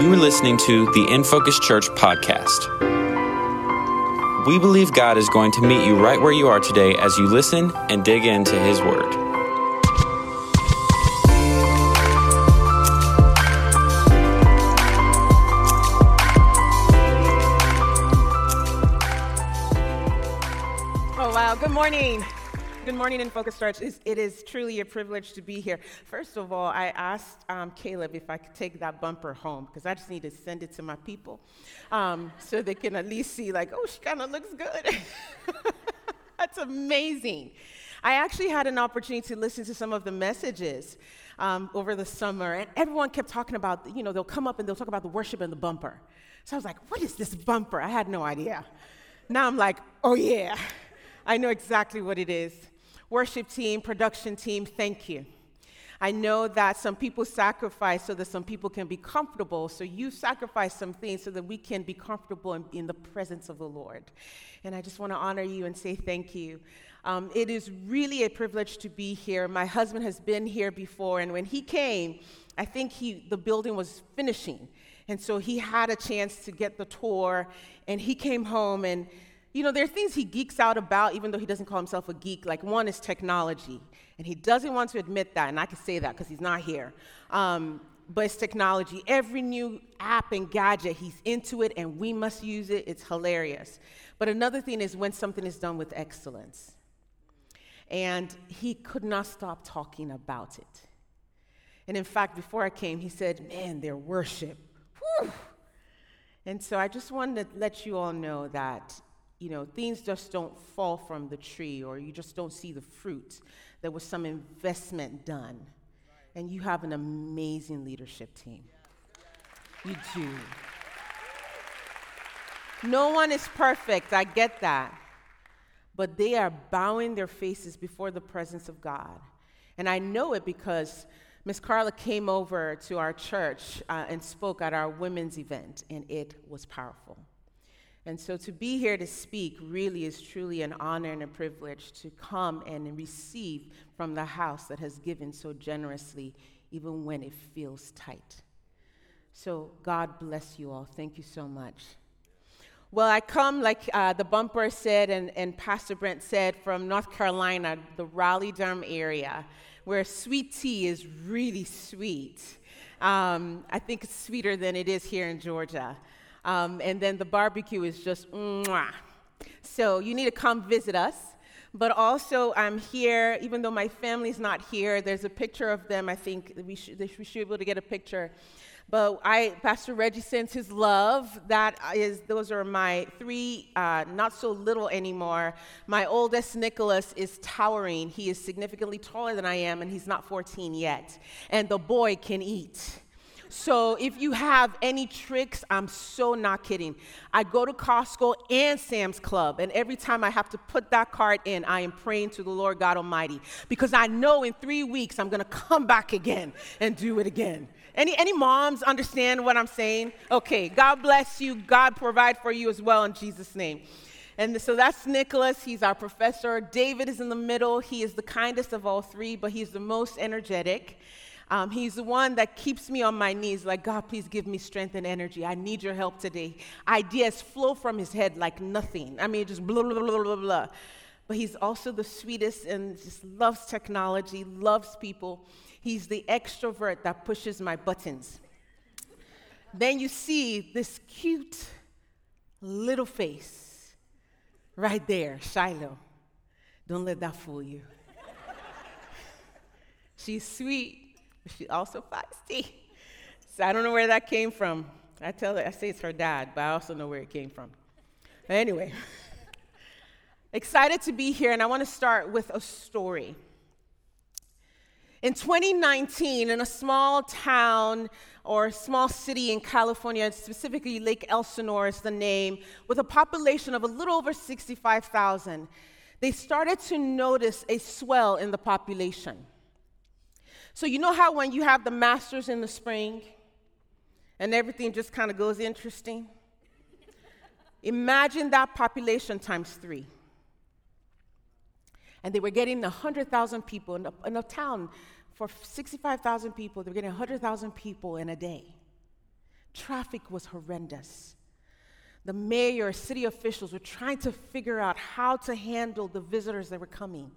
You are listening to the In Focus Church podcast. We believe God is going to meet you right where you are today as you listen and dig into His Word. Morning in Focus Church. It's, it is truly a privilege to be here. First of all, I asked um, Caleb if I could take that bumper home because I just need to send it to my people um, so they can at least see, like, oh, she kind of looks good. That's amazing. I actually had an opportunity to listen to some of the messages um, over the summer, and everyone kept talking about, you know, they'll come up and they'll talk about the worship and the bumper. So I was like, what is this bumper? I had no idea. Now I'm like, oh, yeah. I know exactly what it is. Worship team, production team, thank you. I know that some people sacrifice so that some people can be comfortable. So you sacrifice some things so that we can be comfortable in, in the presence of the Lord. And I just want to honor you and say thank you. Um, it is really a privilege to be here. My husband has been here before, and when he came, I think he, the building was finishing. And so he had a chance to get the tour, and he came home and you know, there are things he geeks out about, even though he doesn't call himself a geek. Like, one is technology, and he doesn't want to admit that, and I can say that because he's not here. Um, but it's technology. Every new app and gadget, he's into it, and we must use it. It's hilarious. But another thing is when something is done with excellence. And he could not stop talking about it. And in fact, before I came, he said, Man, their worship. Whew. And so I just wanted to let you all know that you know, things just don't fall from the tree or you just don't see the fruit. There was some investment done. And you have an amazing leadership team. You do. No one is perfect, I get that. But they are bowing their faces before the presence of God. And I know it because Miss Carla came over to our church uh, and spoke at our women's event, and it was powerful. And so to be here to speak really is truly an honor and a privilege to come and receive from the house that has given so generously, even when it feels tight. So God bless you all. Thank you so much. Well, I come, like uh, the bumper said and, and Pastor Brent said, from North Carolina, the Raleigh Durham area, where sweet tea is really sweet. Um, I think it's sweeter than it is here in Georgia. Um, and then the barbecue is just mwah. So you need to come visit us. But also, I'm here, even though my family's not here, there's a picture of them. I think we should, we should be able to get a picture. But I, Pastor Reggie sends his love. That is, those are my three, uh, not so little anymore. My oldest, Nicholas, is towering. He is significantly taller than I am, and he's not 14 yet. And the boy can eat. So if you have any tricks, I'm so not kidding. I go to Costco and Sam's Club, and every time I have to put that card in, I am praying to the Lord God Almighty because I know in three weeks I'm gonna come back again and do it again. Any, any moms understand what I'm saying? Okay, God bless you. God provide for you as well in Jesus' name. And so that's Nicholas. He's our professor. David is in the middle. He is the kindest of all three, but he's the most energetic. Um, he's the one that keeps me on my knees, like, God, please give me strength and energy. I need your help today. Ideas flow from his head like nothing. I mean, just blah, blah, blah, blah, blah. But he's also the sweetest and just loves technology, loves people. He's the extrovert that pushes my buttons. then you see this cute little face right there, Shiloh. Don't let that fool you. She's sweet, She's also feisty. So I don't know where that came from. I tell her, I say it's her dad, but I also know where it came from. Anyway, excited to be here, and I want to start with a story. In 2019, in a small town or small city in California, specifically Lake Elsinore is the name, with a population of a little over 65,000, they started to notice a swell in the population. So, you know how when you have the masters in the spring and everything just kind of goes interesting? Imagine that population times three. And they were getting 100,000 people in a, in a town for 65,000 people, they were getting 100,000 people in a day. Traffic was horrendous. The mayor, city officials were trying to figure out how to handle the visitors that were coming.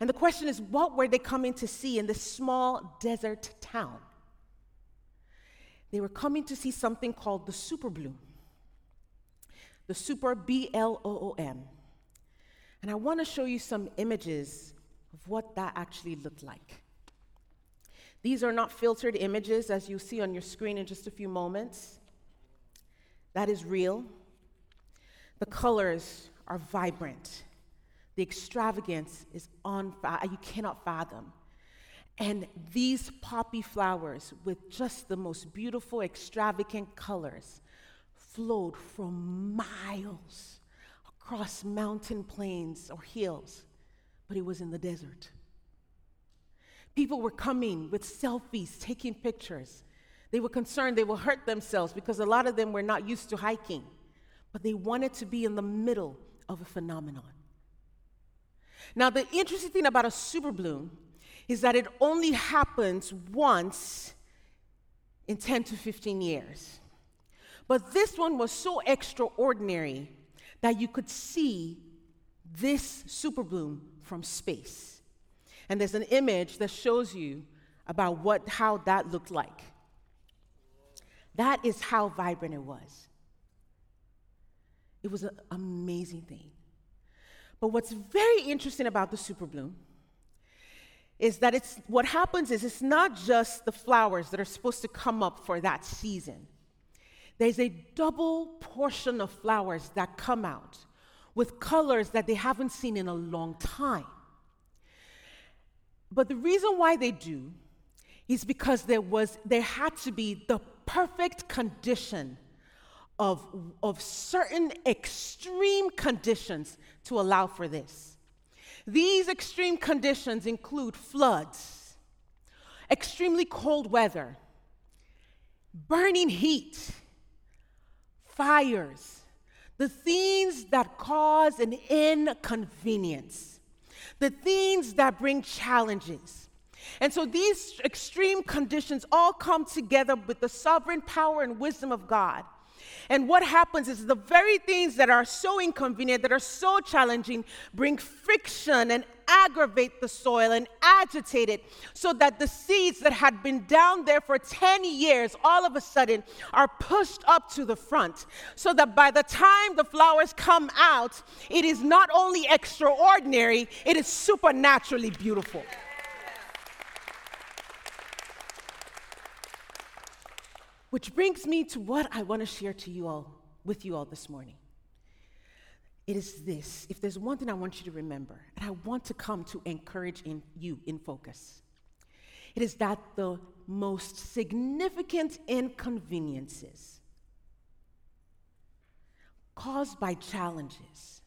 And the question is, what were they coming to see in this small desert town? They were coming to see something called the super bloom. The super B L O O M. And I want to show you some images of what that actually looked like. These are not filtered images, as you'll see on your screen in just a few moments. That is real. The colors are vibrant. The extravagance is on, fire, you cannot fathom. And these poppy flowers, with just the most beautiful, extravagant colors, flowed from miles across mountain plains or hills, but it was in the desert. People were coming with selfies, taking pictures. They were concerned they will hurt themselves because a lot of them were not used to hiking, but they wanted to be in the middle of a phenomenon. Now, the interesting thing about a super bloom is that it only happens once in 10 to 15 years. But this one was so extraordinary that you could see this super bloom from space. And there's an image that shows you about what, how that looked like. That is how vibrant it was. It was an amazing thing. But what's very interesting about the super bloom is that it's what happens is it's not just the flowers that are supposed to come up for that season. There's a double portion of flowers that come out with colors that they haven't seen in a long time. But the reason why they do is because there was there had to be the perfect condition of, of certain extreme conditions to allow for this. These extreme conditions include floods, extremely cold weather, burning heat, fires, the things that cause an inconvenience, the things that bring challenges. And so these extreme conditions all come together with the sovereign power and wisdom of God and what happens is the very things that are so inconvenient, that are so challenging, bring friction and aggravate the soil and agitate it so that the seeds that had been down there for 10 years all of a sudden are pushed up to the front. So that by the time the flowers come out, it is not only extraordinary, it is supernaturally beautiful. Which brings me to what I want to share to you all, with you all this morning. It is this if there's one thing I want you to remember, and I want to come to encourage in you in focus, it is that the most significant inconveniences caused by challenges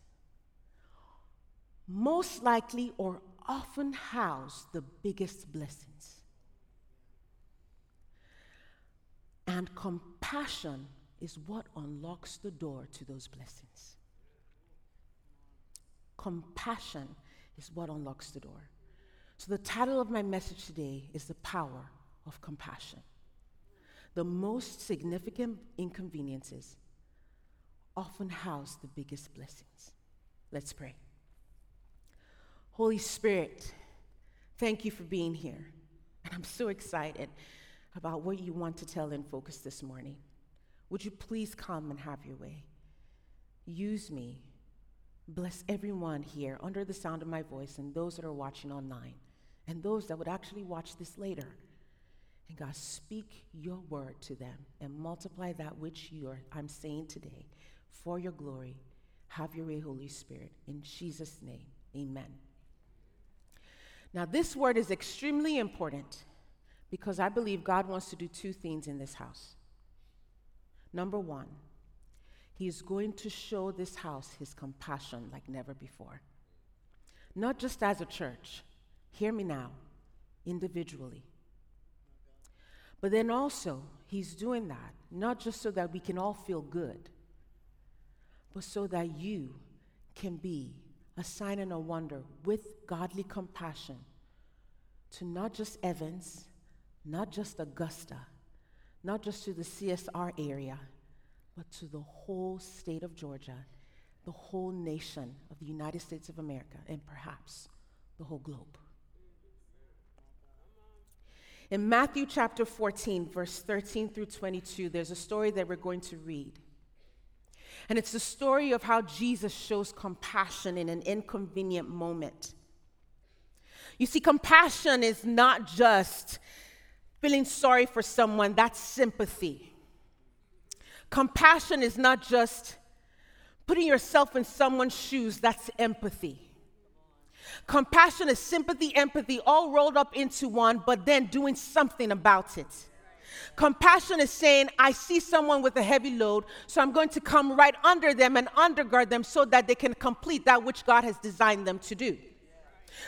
most likely or often house the biggest blessings. And compassion is what unlocks the door to those blessings. Compassion is what unlocks the door. So, the title of my message today is The Power of Compassion. The most significant inconveniences often house the biggest blessings. Let's pray. Holy Spirit, thank you for being here. And I'm so excited about what you want to tell in focus this morning. Would you please come and have your way? Use me. Bless everyone here under the sound of my voice and those that are watching online and those that would actually watch this later. And God, speak your word to them and multiply that which you are, I'm saying today for your glory. Have your way, Holy Spirit. In Jesus' name, amen. Now, this word is extremely important because I believe God wants to do two things in this house. Number one, He is going to show this house His compassion like never before. Not just as a church, hear me now, individually. But then also, He's doing that not just so that we can all feel good, but so that you can be a sign and a wonder with godly compassion to not just Evans, not just Augusta, not just to the CSR area, but to the whole state of Georgia, the whole nation of the United States of America, and perhaps the whole globe. In Matthew chapter 14, verse 13 through 22, there's a story that we're going to read. And it's the story of how Jesus shows compassion in an inconvenient moment. You see, compassion is not just feeling sorry for someone, that's sympathy. Compassion is not just putting yourself in someone's shoes, that's empathy. Compassion is sympathy, empathy, all rolled up into one, but then doing something about it. Compassion is saying, I see someone with a heavy load, so I'm going to come right under them and undergird them so that they can complete that which God has designed them to do.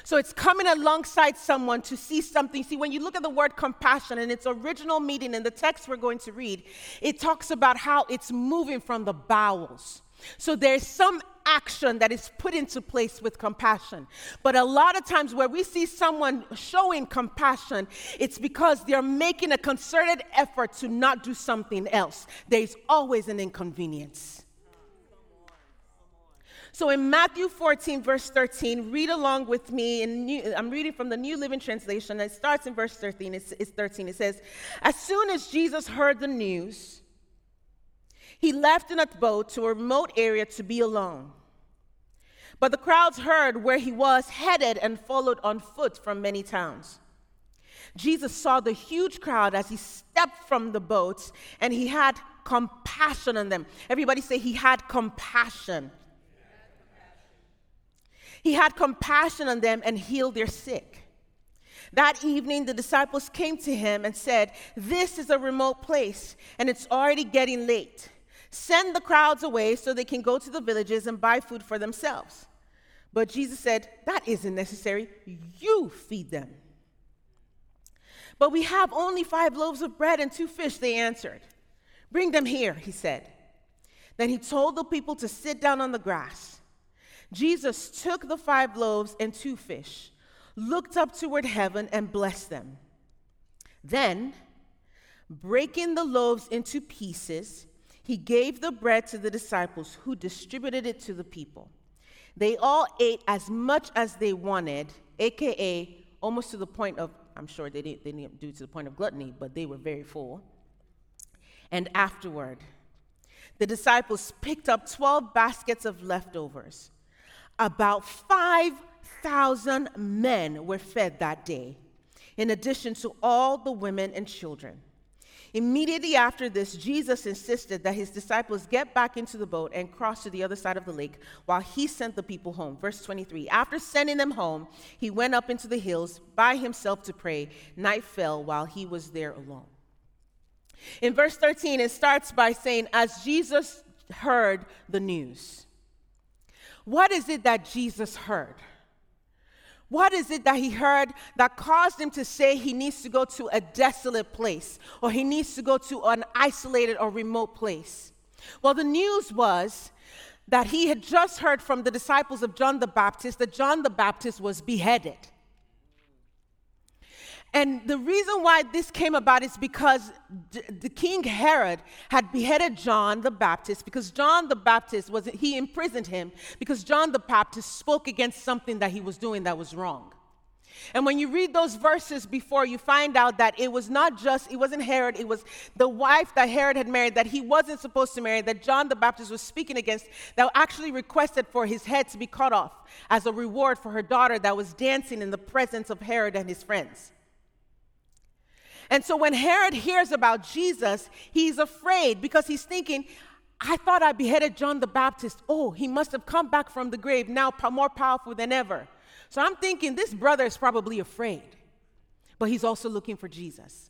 So it's coming alongside someone to see something. See, when you look at the word compassion in its original meaning in the text we're going to read, it talks about how it's moving from the bowels. So there's some action that is put into place with compassion. But a lot of times where we see someone showing compassion, it's because they're making a concerted effort to not do something else. There's always an inconvenience. So in Matthew 14, verse 13, read along with me. New, I'm reading from the New Living Translation. It starts in verse 13. It's, it's 13. It says, As soon as Jesus heard the news, he left in a boat to a remote area to be alone. But the crowds heard where he was headed and followed on foot from many towns. Jesus saw the huge crowd as he stepped from the boat and he had compassion on them. Everybody say he had compassion. He had compassion on them and healed their sick. That evening, the disciples came to him and said, This is a remote place, and it's already getting late. Send the crowds away so they can go to the villages and buy food for themselves. But Jesus said, That isn't necessary. You feed them. But we have only five loaves of bread and two fish, they answered. Bring them here, he said. Then he told the people to sit down on the grass. Jesus took the five loaves and two fish, looked up toward heaven, and blessed them. Then, breaking the loaves into pieces, he gave the bread to the disciples, who distributed it to the people. They all ate as much as they wanted, aka almost to the point of, I'm sure they didn't, they didn't do to the point of gluttony, but they were very full. And afterward, the disciples picked up 12 baskets of leftovers. About 5,000 men were fed that day, in addition to all the women and children. Immediately after this, Jesus insisted that his disciples get back into the boat and cross to the other side of the lake while he sent the people home. Verse 23 After sending them home, he went up into the hills by himself to pray. Night fell while he was there alone. In verse 13, it starts by saying, As Jesus heard the news. What is it that Jesus heard? What is it that he heard that caused him to say he needs to go to a desolate place or he needs to go to an isolated or remote place? Well, the news was that he had just heard from the disciples of John the Baptist that John the Baptist was beheaded. And the reason why this came about is because the king Herod had beheaded John the Baptist because John the Baptist was he imprisoned him because John the Baptist spoke against something that he was doing that was wrong. And when you read those verses before, you find out that it was not just, it wasn't Herod, it was the wife that Herod had married that he wasn't supposed to marry, that John the Baptist was speaking against, that actually requested for his head to be cut off as a reward for her daughter that was dancing in the presence of Herod and his friends. And so when Herod hears about Jesus, he's afraid because he's thinking, I thought I beheaded John the Baptist. Oh, he must have come back from the grave now, more powerful than ever. So I'm thinking this brother is probably afraid, but he's also looking for Jesus.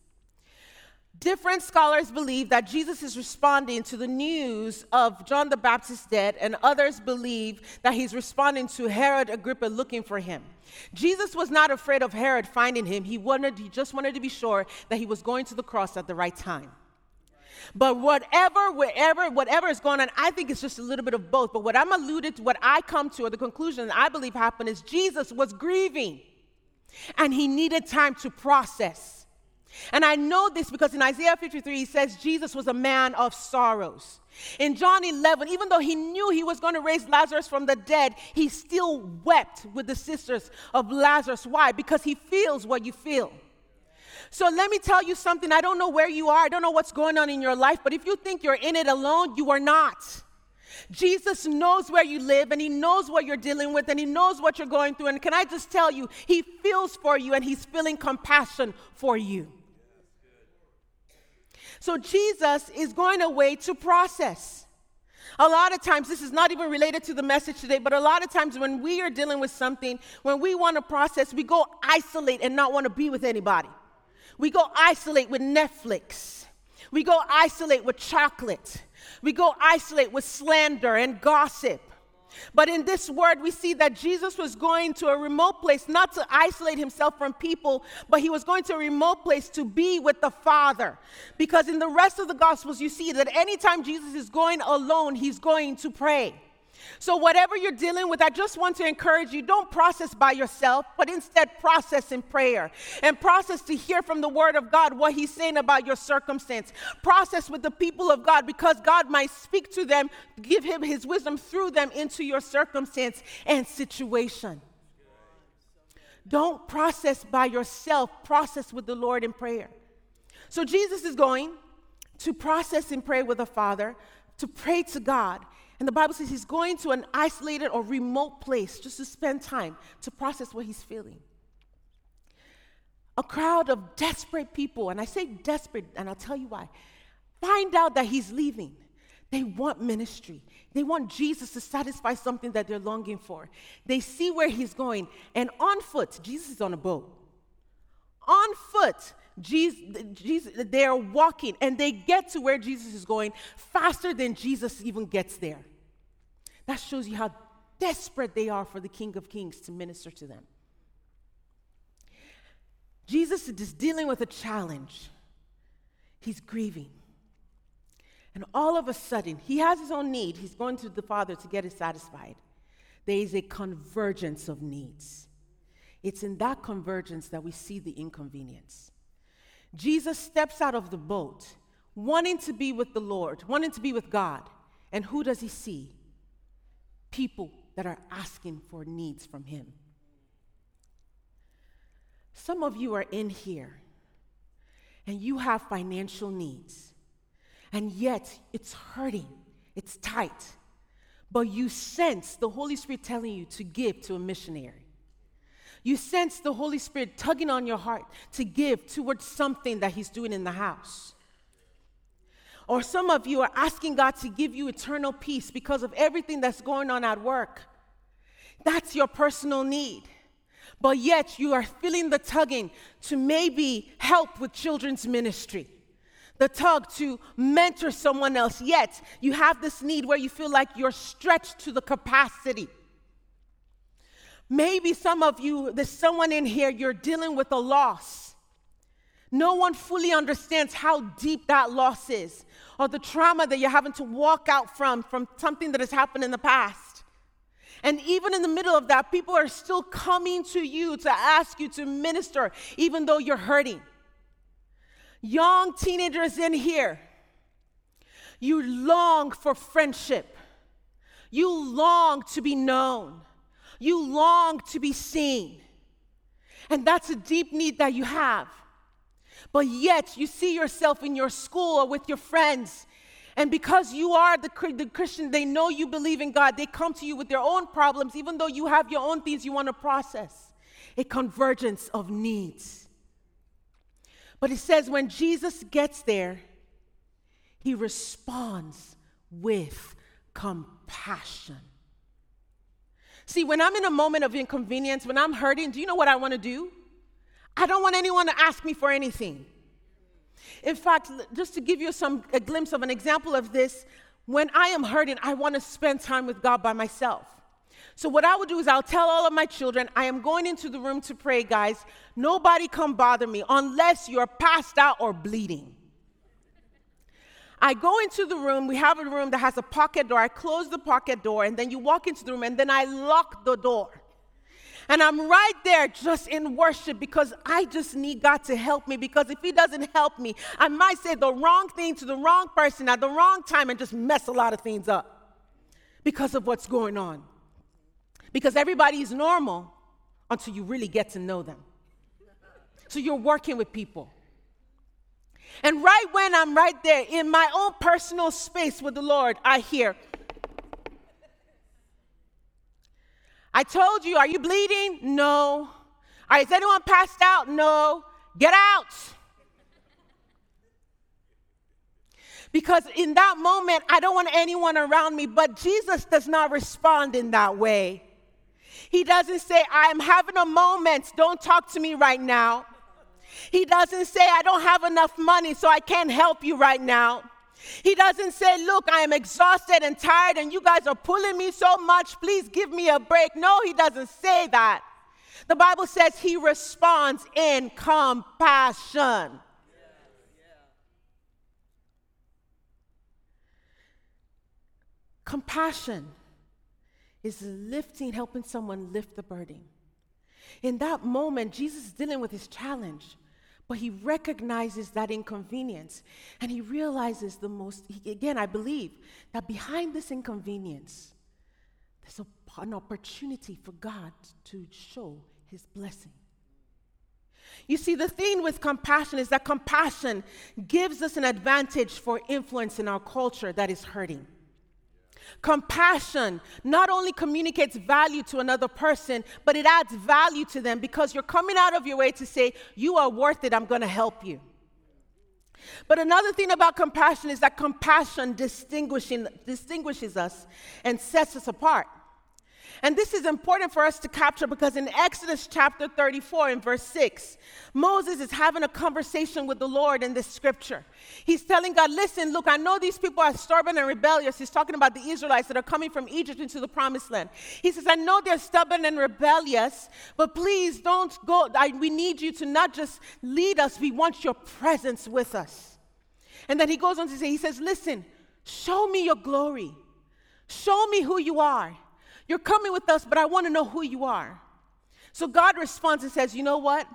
Different scholars believe that Jesus is responding to the news of John the Baptist's death, and others believe that he's responding to Herod Agrippa looking for him. Jesus was not afraid of Herod finding him. He wanted he just wanted to be sure that he was going to the cross at the right time. But whatever, wherever, whatever is going on, I think it's just a little bit of both. But what I'm alluded to, what I come to, or the conclusion I believe happened is Jesus was grieving and he needed time to process. And I know this because in Isaiah 53, he says Jesus was a man of sorrows. In John 11, even though he knew he was going to raise Lazarus from the dead, he still wept with the sisters of Lazarus. Why? Because he feels what you feel. So let me tell you something. I don't know where you are, I don't know what's going on in your life, but if you think you're in it alone, you are not. Jesus knows where you live and he knows what you're dealing with and he knows what you're going through. And can I just tell you, he feels for you and he's feeling compassion for you. So Jesus is going away to process. A lot of times, this is not even related to the message today, but a lot of times when we are dealing with something, when we want to process, we go isolate and not want to be with anybody. We go isolate with Netflix. We go isolate with chocolate. We go isolate with slander and gossip. But in this word, we see that Jesus was going to a remote place, not to isolate himself from people, but he was going to a remote place to be with the Father. Because in the rest of the Gospels, you see that anytime Jesus is going alone, he's going to pray. So, whatever you're dealing with, I just want to encourage you don't process by yourself, but instead process in prayer and process to hear from the Word of God what He's saying about your circumstance. Process with the people of God because God might speak to them, give Him His wisdom through them into your circumstance and situation. Don't process by yourself, process with the Lord in prayer. So, Jesus is going to process and pray with the Father, to pray to God. And the Bible says he's going to an isolated or remote place just to spend time to process what he's feeling. A crowd of desperate people, and I say desperate, and I'll tell you why, find out that he's leaving. They want ministry. They want Jesus to satisfy something that they're longing for. They see where he's going, and on foot, Jesus is on a boat. On foot, Jesus, Jesus, they're walking and they get to where Jesus is going faster than Jesus even gets there. That shows you how desperate they are for the King of Kings to minister to them. Jesus is dealing with a challenge. He's grieving. And all of a sudden, he has his own need. He's going to the Father to get it satisfied. There is a convergence of needs. It's in that convergence that we see the inconvenience. Jesus steps out of the boat, wanting to be with the Lord, wanting to be with God. And who does he see? people that are asking for needs from Him. Some of you are in here and you have financial needs, and yet it's hurting, it's tight, but you sense the Holy Spirit telling you to give to a missionary. You sense the Holy Spirit tugging on your heart to give towards something that He's doing in the house. Or some of you are asking God to give you eternal peace because of everything that's going on at work. That's your personal need. But yet you are feeling the tugging to maybe help with children's ministry, the tug to mentor someone else. Yet you have this need where you feel like you're stretched to the capacity. Maybe some of you, there's someone in here, you're dealing with a loss. No one fully understands how deep that loss is or the trauma that you're having to walk out from, from something that has happened in the past. And even in the middle of that, people are still coming to you to ask you to minister, even though you're hurting. Young teenagers in here, you long for friendship. You long to be known. You long to be seen. And that's a deep need that you have. But yet you see yourself in your school or with your friends. And because you are the, the Christian, they know you believe in God. They come to you with their own problems, even though you have your own things you want to process. A convergence of needs. But it says when Jesus gets there, he responds with compassion. See, when I'm in a moment of inconvenience, when I'm hurting, do you know what I want to do? I don't want anyone to ask me for anything. In fact, just to give you some a glimpse of an example of this, when I am hurting, I want to spend time with God by myself. So what I would do is I'll tell all of my children, I am going into the room to pray, guys. Nobody come bother me unless you're passed out or bleeding. I go into the room, we have a room that has a pocket door. I close the pocket door and then you walk into the room and then I lock the door. And I'm right there just in worship because I just need God to help me. Because if He doesn't help me, I might say the wrong thing to the wrong person at the wrong time and just mess a lot of things up because of what's going on. Because everybody is normal until you really get to know them. So you're working with people. And right when I'm right there in my own personal space with the Lord, I hear, I told you, are you bleeding? No. Right, is anyone passed out? No. Get out. Because in that moment, I don't want anyone around me, but Jesus does not respond in that way. He doesn't say, I'm having a moment, don't talk to me right now. He doesn't say, I don't have enough money, so I can't help you right now. He doesn't say, Look, I am exhausted and tired, and you guys are pulling me so much. Please give me a break. No, he doesn't say that. The Bible says he responds in compassion. Compassion is lifting, helping someone lift the burden. In that moment, Jesus is dealing with his challenge. But he recognizes that inconvenience and he realizes the most, he, again, I believe that behind this inconvenience, there's a, an opportunity for God to show his blessing. You see, the thing with compassion is that compassion gives us an advantage for influence in our culture that is hurting. Compassion not only communicates value to another person, but it adds value to them because you're coming out of your way to say, You are worth it, I'm to help you. But another thing about compassion is that compassion distinguishes us and sets us apart. And this is important for us to capture because in Exodus chapter 34, in verse 6, Moses is having a conversation with the Lord in this scripture. He's telling God, Listen, look, I know these people are stubborn and rebellious. He's talking about the Israelites that are coming from Egypt into the promised land. He says, I know they're stubborn and rebellious, but please don't go. I, we need you to not just lead us, we want your presence with us. And then he goes on to say, He says, Listen, show me your glory, show me who you are. You're coming with us, but I want to know who you are. So God responds and says, You know what?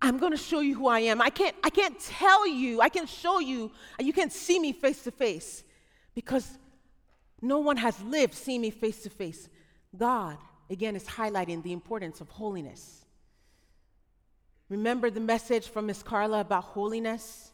I'm going to show you who I am. I can't, I can't tell you, I can show you, you can't see me face to face because no one has lived seeing me face to face. God, again, is highlighting the importance of holiness. Remember the message from Miss Carla about holiness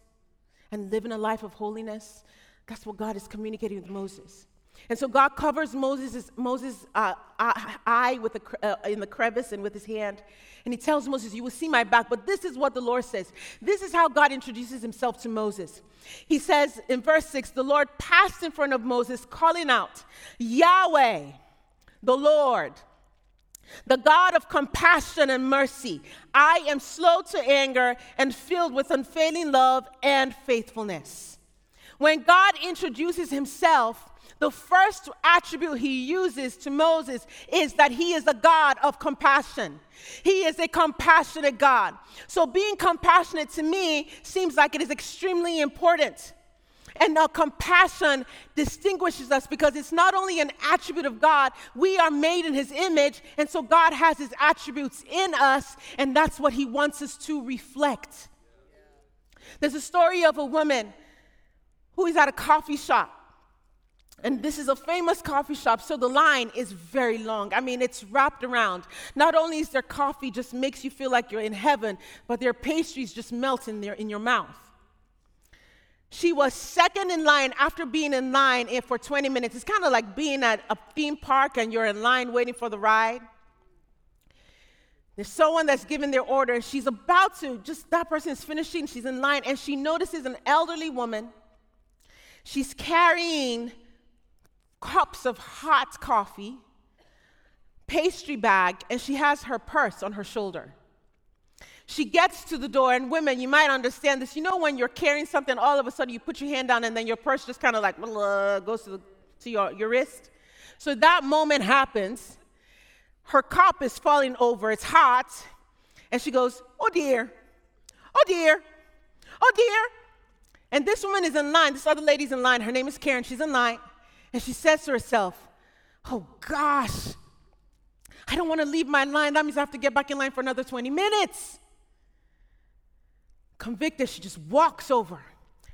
and living a life of holiness? That's what God is communicating with Moses. And so God covers Moses' Moses' uh, eye with a, uh, in the crevice and with his hand. And he tells Moses, You will see my back. But this is what the Lord says. This is how God introduces himself to Moses. He says in verse 6 The Lord passed in front of Moses, calling out, Yahweh, the Lord, the God of compassion and mercy. I am slow to anger and filled with unfailing love and faithfulness. When God introduces himself, the first attribute he uses to Moses is that he is a God of compassion. He is a compassionate God. So being compassionate to me seems like it is extremely important. And now compassion distinguishes us because it's not only an attribute of God, we are made in his image, and so God has his attributes in us, and that's what he wants us to reflect. There's a story of a woman who is at a coffee shop and this is a famous coffee shop, so the line is very long. I mean, it's wrapped around. Not only is their coffee just makes you feel like you're in heaven, but their pastries just melt in, there, in your mouth. She was second in line after being in line for 20 minutes. It's kind of like being at a theme park and you're in line waiting for the ride. There's someone that's given their order. She's about to, just that person is finishing, she's in line, and she notices an elderly woman. She's carrying cups of hot coffee, pastry bag, and she has her purse on her shoulder. She gets to the door, and women, you might understand this. You know, when you're carrying something, all of a sudden you put your hand down, and then your purse just kind of like goes to, the, to your, your wrist. So that moment happens. Her cup is falling over, it's hot, and she goes, Oh dear, oh dear, oh dear. And this woman is in line, this other lady's in line. Her name is Karen, she's in line. And she says to herself, Oh gosh, I don't want to leave my line. That means I have to get back in line for another 20 minutes. Convicted, she just walks over.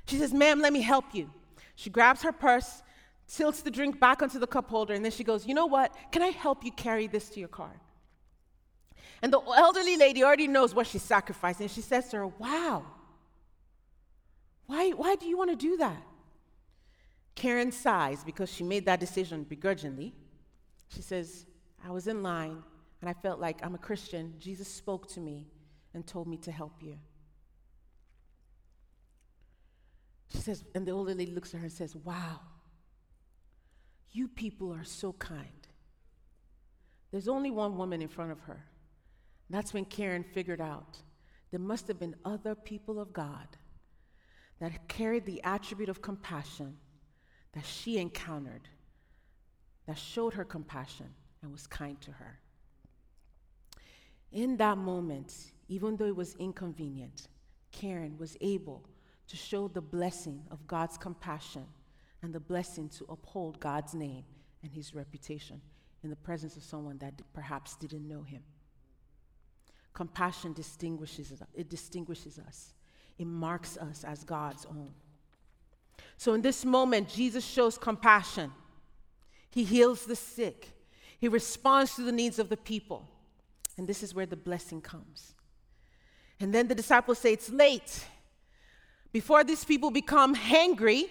She says, Ma'am, let me help you. She grabs her purse, tilts the drink back onto the cup holder, and then she goes, You know what? Can I help you carry this to your car? And the elderly lady already knows what she's sacrificing. She says to her, Wow, why, why do you want to do that? Karen sighs because she made that decision begrudgingly. She says, I was in line and I felt like I'm a Christian. Jesus spoke to me and told me to help you. She says, and the older lady looks at her and says, Wow, you people are so kind. There's only one woman in front of her. That's when Karen figured out there must have been other people of God that carried the attribute of compassion that she encountered, that showed her compassion and was kind to her. In that moment, even though it was inconvenient, Karen was able to show the blessing of God's compassion and the blessing to uphold God's name and his reputation in the presence of someone that perhaps didn't know him. Compassion distinguishes it distinguishes us. It marks us as God's own. So in this moment Jesus shows compassion. He heals the sick. He responds to the needs of the people. And this is where the blessing comes. And then the disciples say, It's late. Before these people become hangry,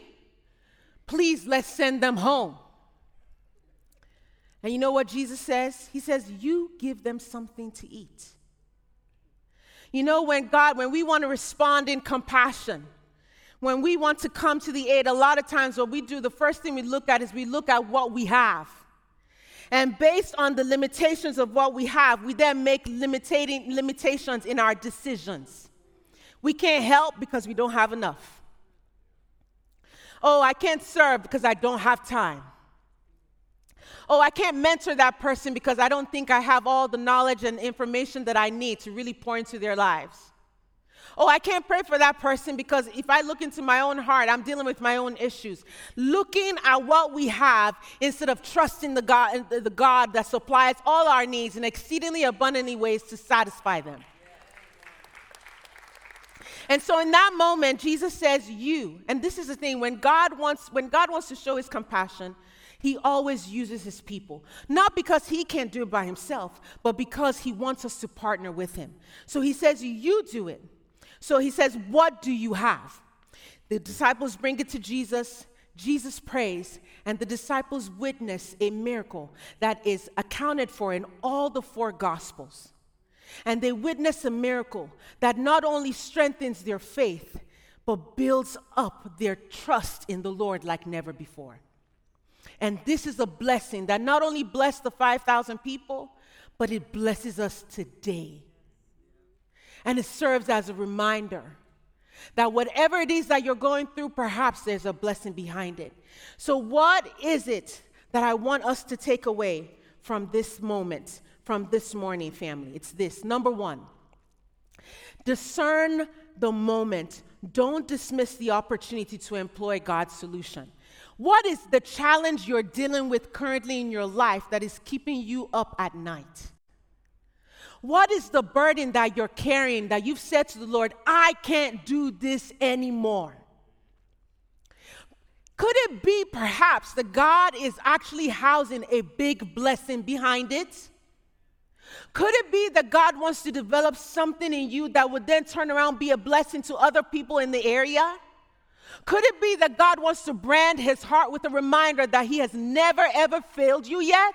please let's send them home. And you know what Jesus says? He says, You give them something to eat. You know, when God, when we want to respond in compassion, when we want to come to the aid, a lot of times what we do, the first thing we look at is we look at what we have. And based on the limitations of what we have, we then make limiting limitations in our decisions. We can't help because we don't have enough. Oh, I can't serve because I don't have time. Oh, I can't mentor that person because I don't think I have all the knowledge and information that I need to really pour into their lives. Oh, I can't pray for that person because if I look into my own heart, I'm dealing with my own issues. Looking at what we have instead of trusting the God, the God that supplies all our needs in exceedingly abundantly ways to satisfy them. And so in that moment, Jesus says, You, and this is the thing, when God wants, when God wants to show his compassion, he always uses his people. Not because he can't do it by himself, but because he wants us to partner with him. So he says, You do it. So he says, What do you have? The disciples bring it to Jesus. Jesus prays, and the disciples witness a miracle that is accounted for in all the four gospels. And they witness a miracle that not only strengthens their faith, but builds up their trust in the Lord like never before. And this is a blessing that not only blessed the 5,000 people, but it blesses us today. And it serves as a reminder that whatever it is that you're going through, perhaps there's a blessing behind it. So, what is it that I want us to take away from this moment, from this morning, family? It's this number one, discern the moment. Don't dismiss the opportunity to employ God's solution. What is the challenge you're dealing with currently in your life that is keeping you up at night? What is the burden that you're carrying that you've said to the Lord, I can't do this anymore? Could it be perhaps that God is actually housing a big blessing behind it? Could it be that God wants to develop something in you that would then turn around be a blessing to other people in the area? Could it be that God wants to brand his heart with a reminder that he has never ever failed you yet?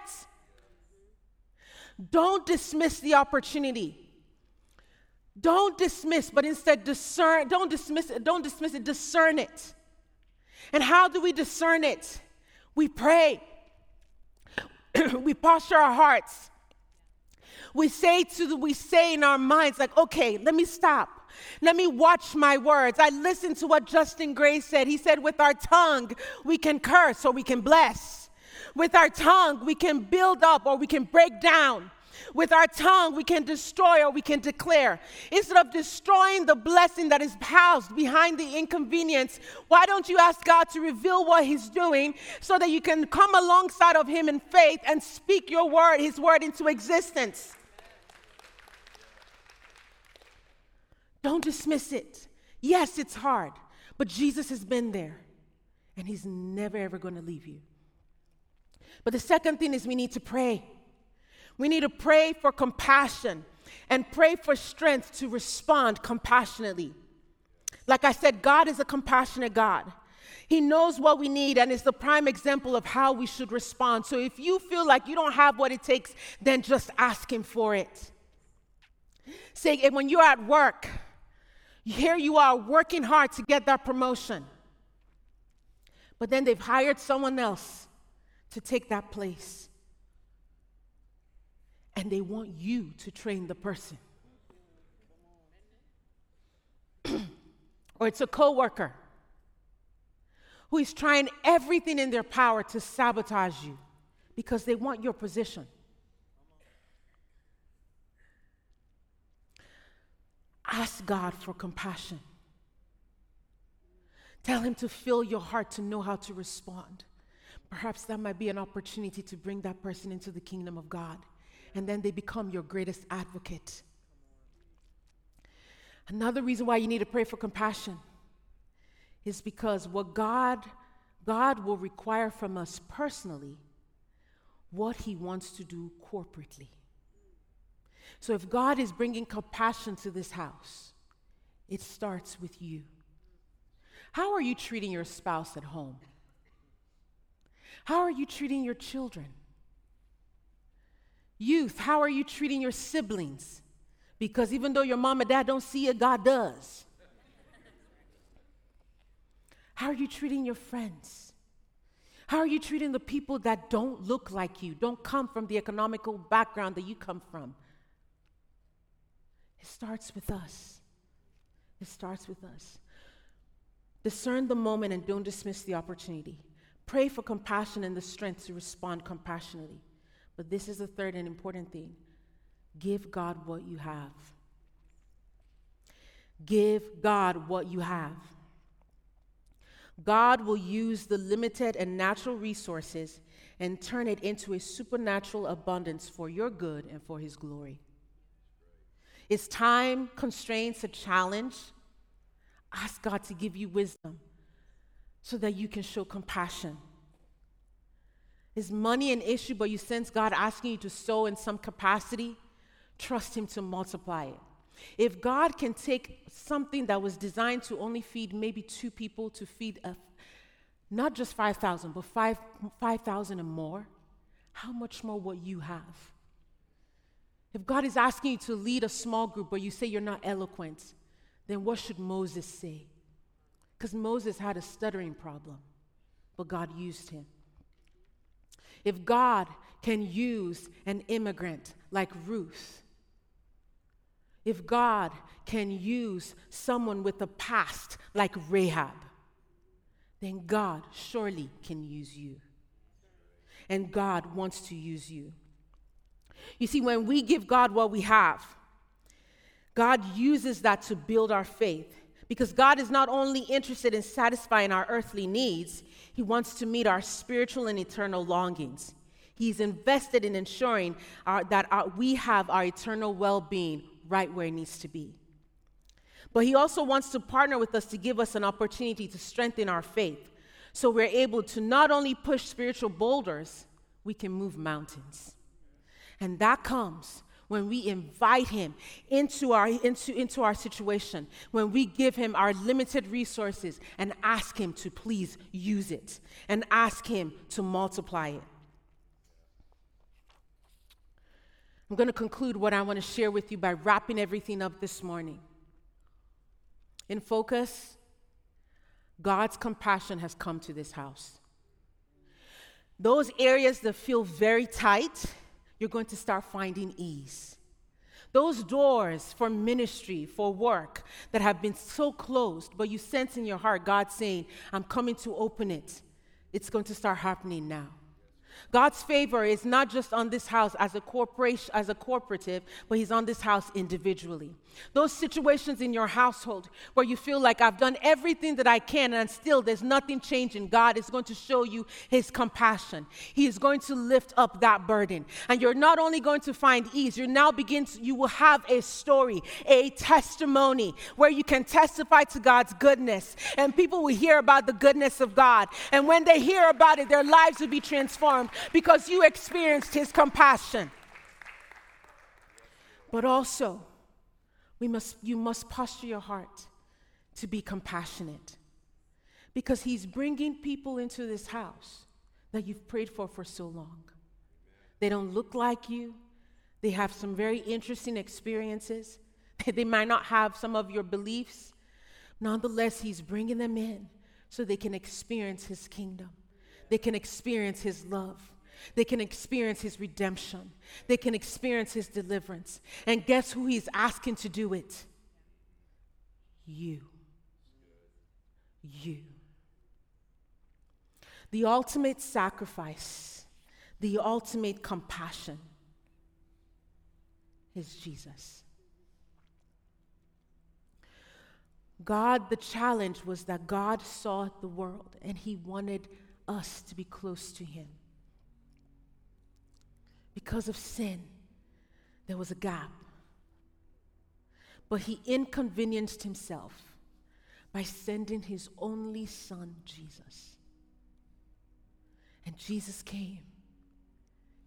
Don't dismiss the opportunity. Don't dismiss, but instead discern. Don't dismiss it. Don't dismiss it. Discern it. And how do we discern it? We pray. we posture our hearts. We say to the, we say in our minds, like, okay, let me stop. Let me watch my words. I listened to what Justin Gray said. He said, with our tongue, we can curse or we can bless. With our tongue, we can build up or we can break down. With our tongue, we can destroy or we can declare. Instead of destroying the blessing that is housed behind the inconvenience, why don't you ask God to reveal what He's doing so that you can come alongside of Him in faith and speak your word, His word, into existence? Don't dismiss it. Yes, it's hard, but Jesus has been there and He's never ever going to leave you. But the second thing is we need to pray. We need to pray for compassion and pray for strength to respond compassionately. Like I said, God is a compassionate God. He knows what we need and is the prime example of how we should respond. So if you feel like you don't have what it takes, then just ask Him for it. Say, when you're at work, here you are working hard to get that promotion, but then they've hired someone else to take that place and they want you to train the person. or it's a coworker who is trying everything in their power to sabotage you because they want your position. Ask God for compassion. Tell Him to fill your heart to know how to respond. Perhaps that might be an opportunity to bring that person into the kingdom of God and then they become your greatest advocate. Another reason why you need to pray for compassion is because what God God will require from us personally what he wants to do corporately. So if God is bringing compassion to this house, it starts with you. How are you treating your spouse at home? How are you treating your children? Youth, how are you treating your siblings? Because even though your mom and dad don't see it, God does. How are you treating your friends? How are you treating the people that don't look like you, don't come from the economical background that you come from? It starts with us. It starts with us. Discern the moment and don't dismiss the opportunity. Pray for compassion and the strength to respond compassionately. But this is the third and important thing give God what you have. Give God what you have. God will use the limited and natural resources and turn it into a supernatural abundance for your good and for His glory. Is time constraints a challenge? Ask God to give you wisdom so that you can show compassion is money an issue, but you sense God asking you to sow in some capacity? Trust Him to multiply it. If God can take something that was designed to only feed maybe two people to feed a, not just 5,000, but 5,000 5, and more, how much more what you have? If God is asking you to lead a small group, but you say you're not eloquent, then what should Moses say? Because Moses had a stuttering problem, but God used him. If God can use an immigrant like Ruth, if God can use someone with a past like Rahab, then God surely can use you. And God wants to use you. You see, when we give God what we have, God uses that to build our faith because God is not only interested in satisfying our earthly needs, He wants to meet our spiritual and eternal longings. He's invested in ensuring our, that our, we have our eternal well being right where it needs to be. But He also wants to partner with us to give us an opportunity to strengthen our faith so we're able to not only push spiritual boulders, we can move mountains. And that comes when we invite him into our, into, into our situation, when we give him our limited resources and ask him to please use it and ask him to multiply it. I'm going to conclude what I want to share with you by wrapping everything up this morning. In focus, God's compassion has come to this house. Those areas that feel very tight, you're going to start finding ease. Those doors for ministry, for work that have been so closed, but you sense in your heart God saying, I'm coming to open it, it's going to start happening now. God's favor is not just on this house as a corporation, as a corporative, but He's on this house individually. Those situations in your household where you feel like I've done everything that I can and still there's nothing changing, God is going to show you His compassion. He is going to lift up that burden. And you're not only going to find ease, you now begin to, you will have a story, a testimony where you can testify to God's goodness. And people will hear about the goodness of God. And when they hear about it, their lives will be transformed because you experienced his compassion. But also, we must, you must posture your heart to be compassionate because he's bringing people into this house that you've prayed for for so long. They don't look like you, they have some very interesting experiences. they might not have some of your beliefs. Nonetheless, he's bringing them in so they can experience his kingdom, they can experience his love. They can experience his redemption. They can experience his deliverance. And guess who he's asking to do it? You. You. The ultimate sacrifice, the ultimate compassion is Jesus. God, the challenge was that God saw the world and he wanted us to be close to him because of sin, there was a gap. But he inconvenienced himself by sending his only son, Jesus. And Jesus came.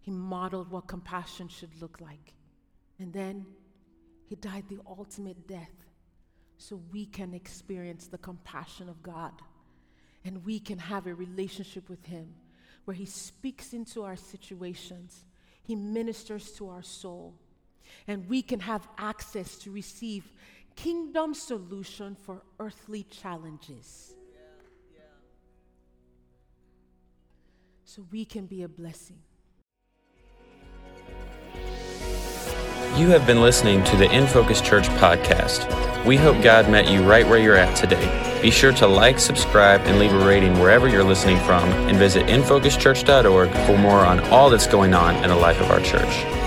He modeled what compassion should look like. And then he died the ultimate death so we can experience the compassion of God and we can have a relationship with him where he speaks into our situations he ministers to our soul. And we can have access to receive kingdom solution for earthly challenges. So we can be a blessing. You have been listening to the In Focus Church podcast. We hope God met you right where you're at today. Be sure to like, subscribe, and leave a rating wherever you're listening from, and visit infocuschurch.org for more on all that's going on in the life of our church.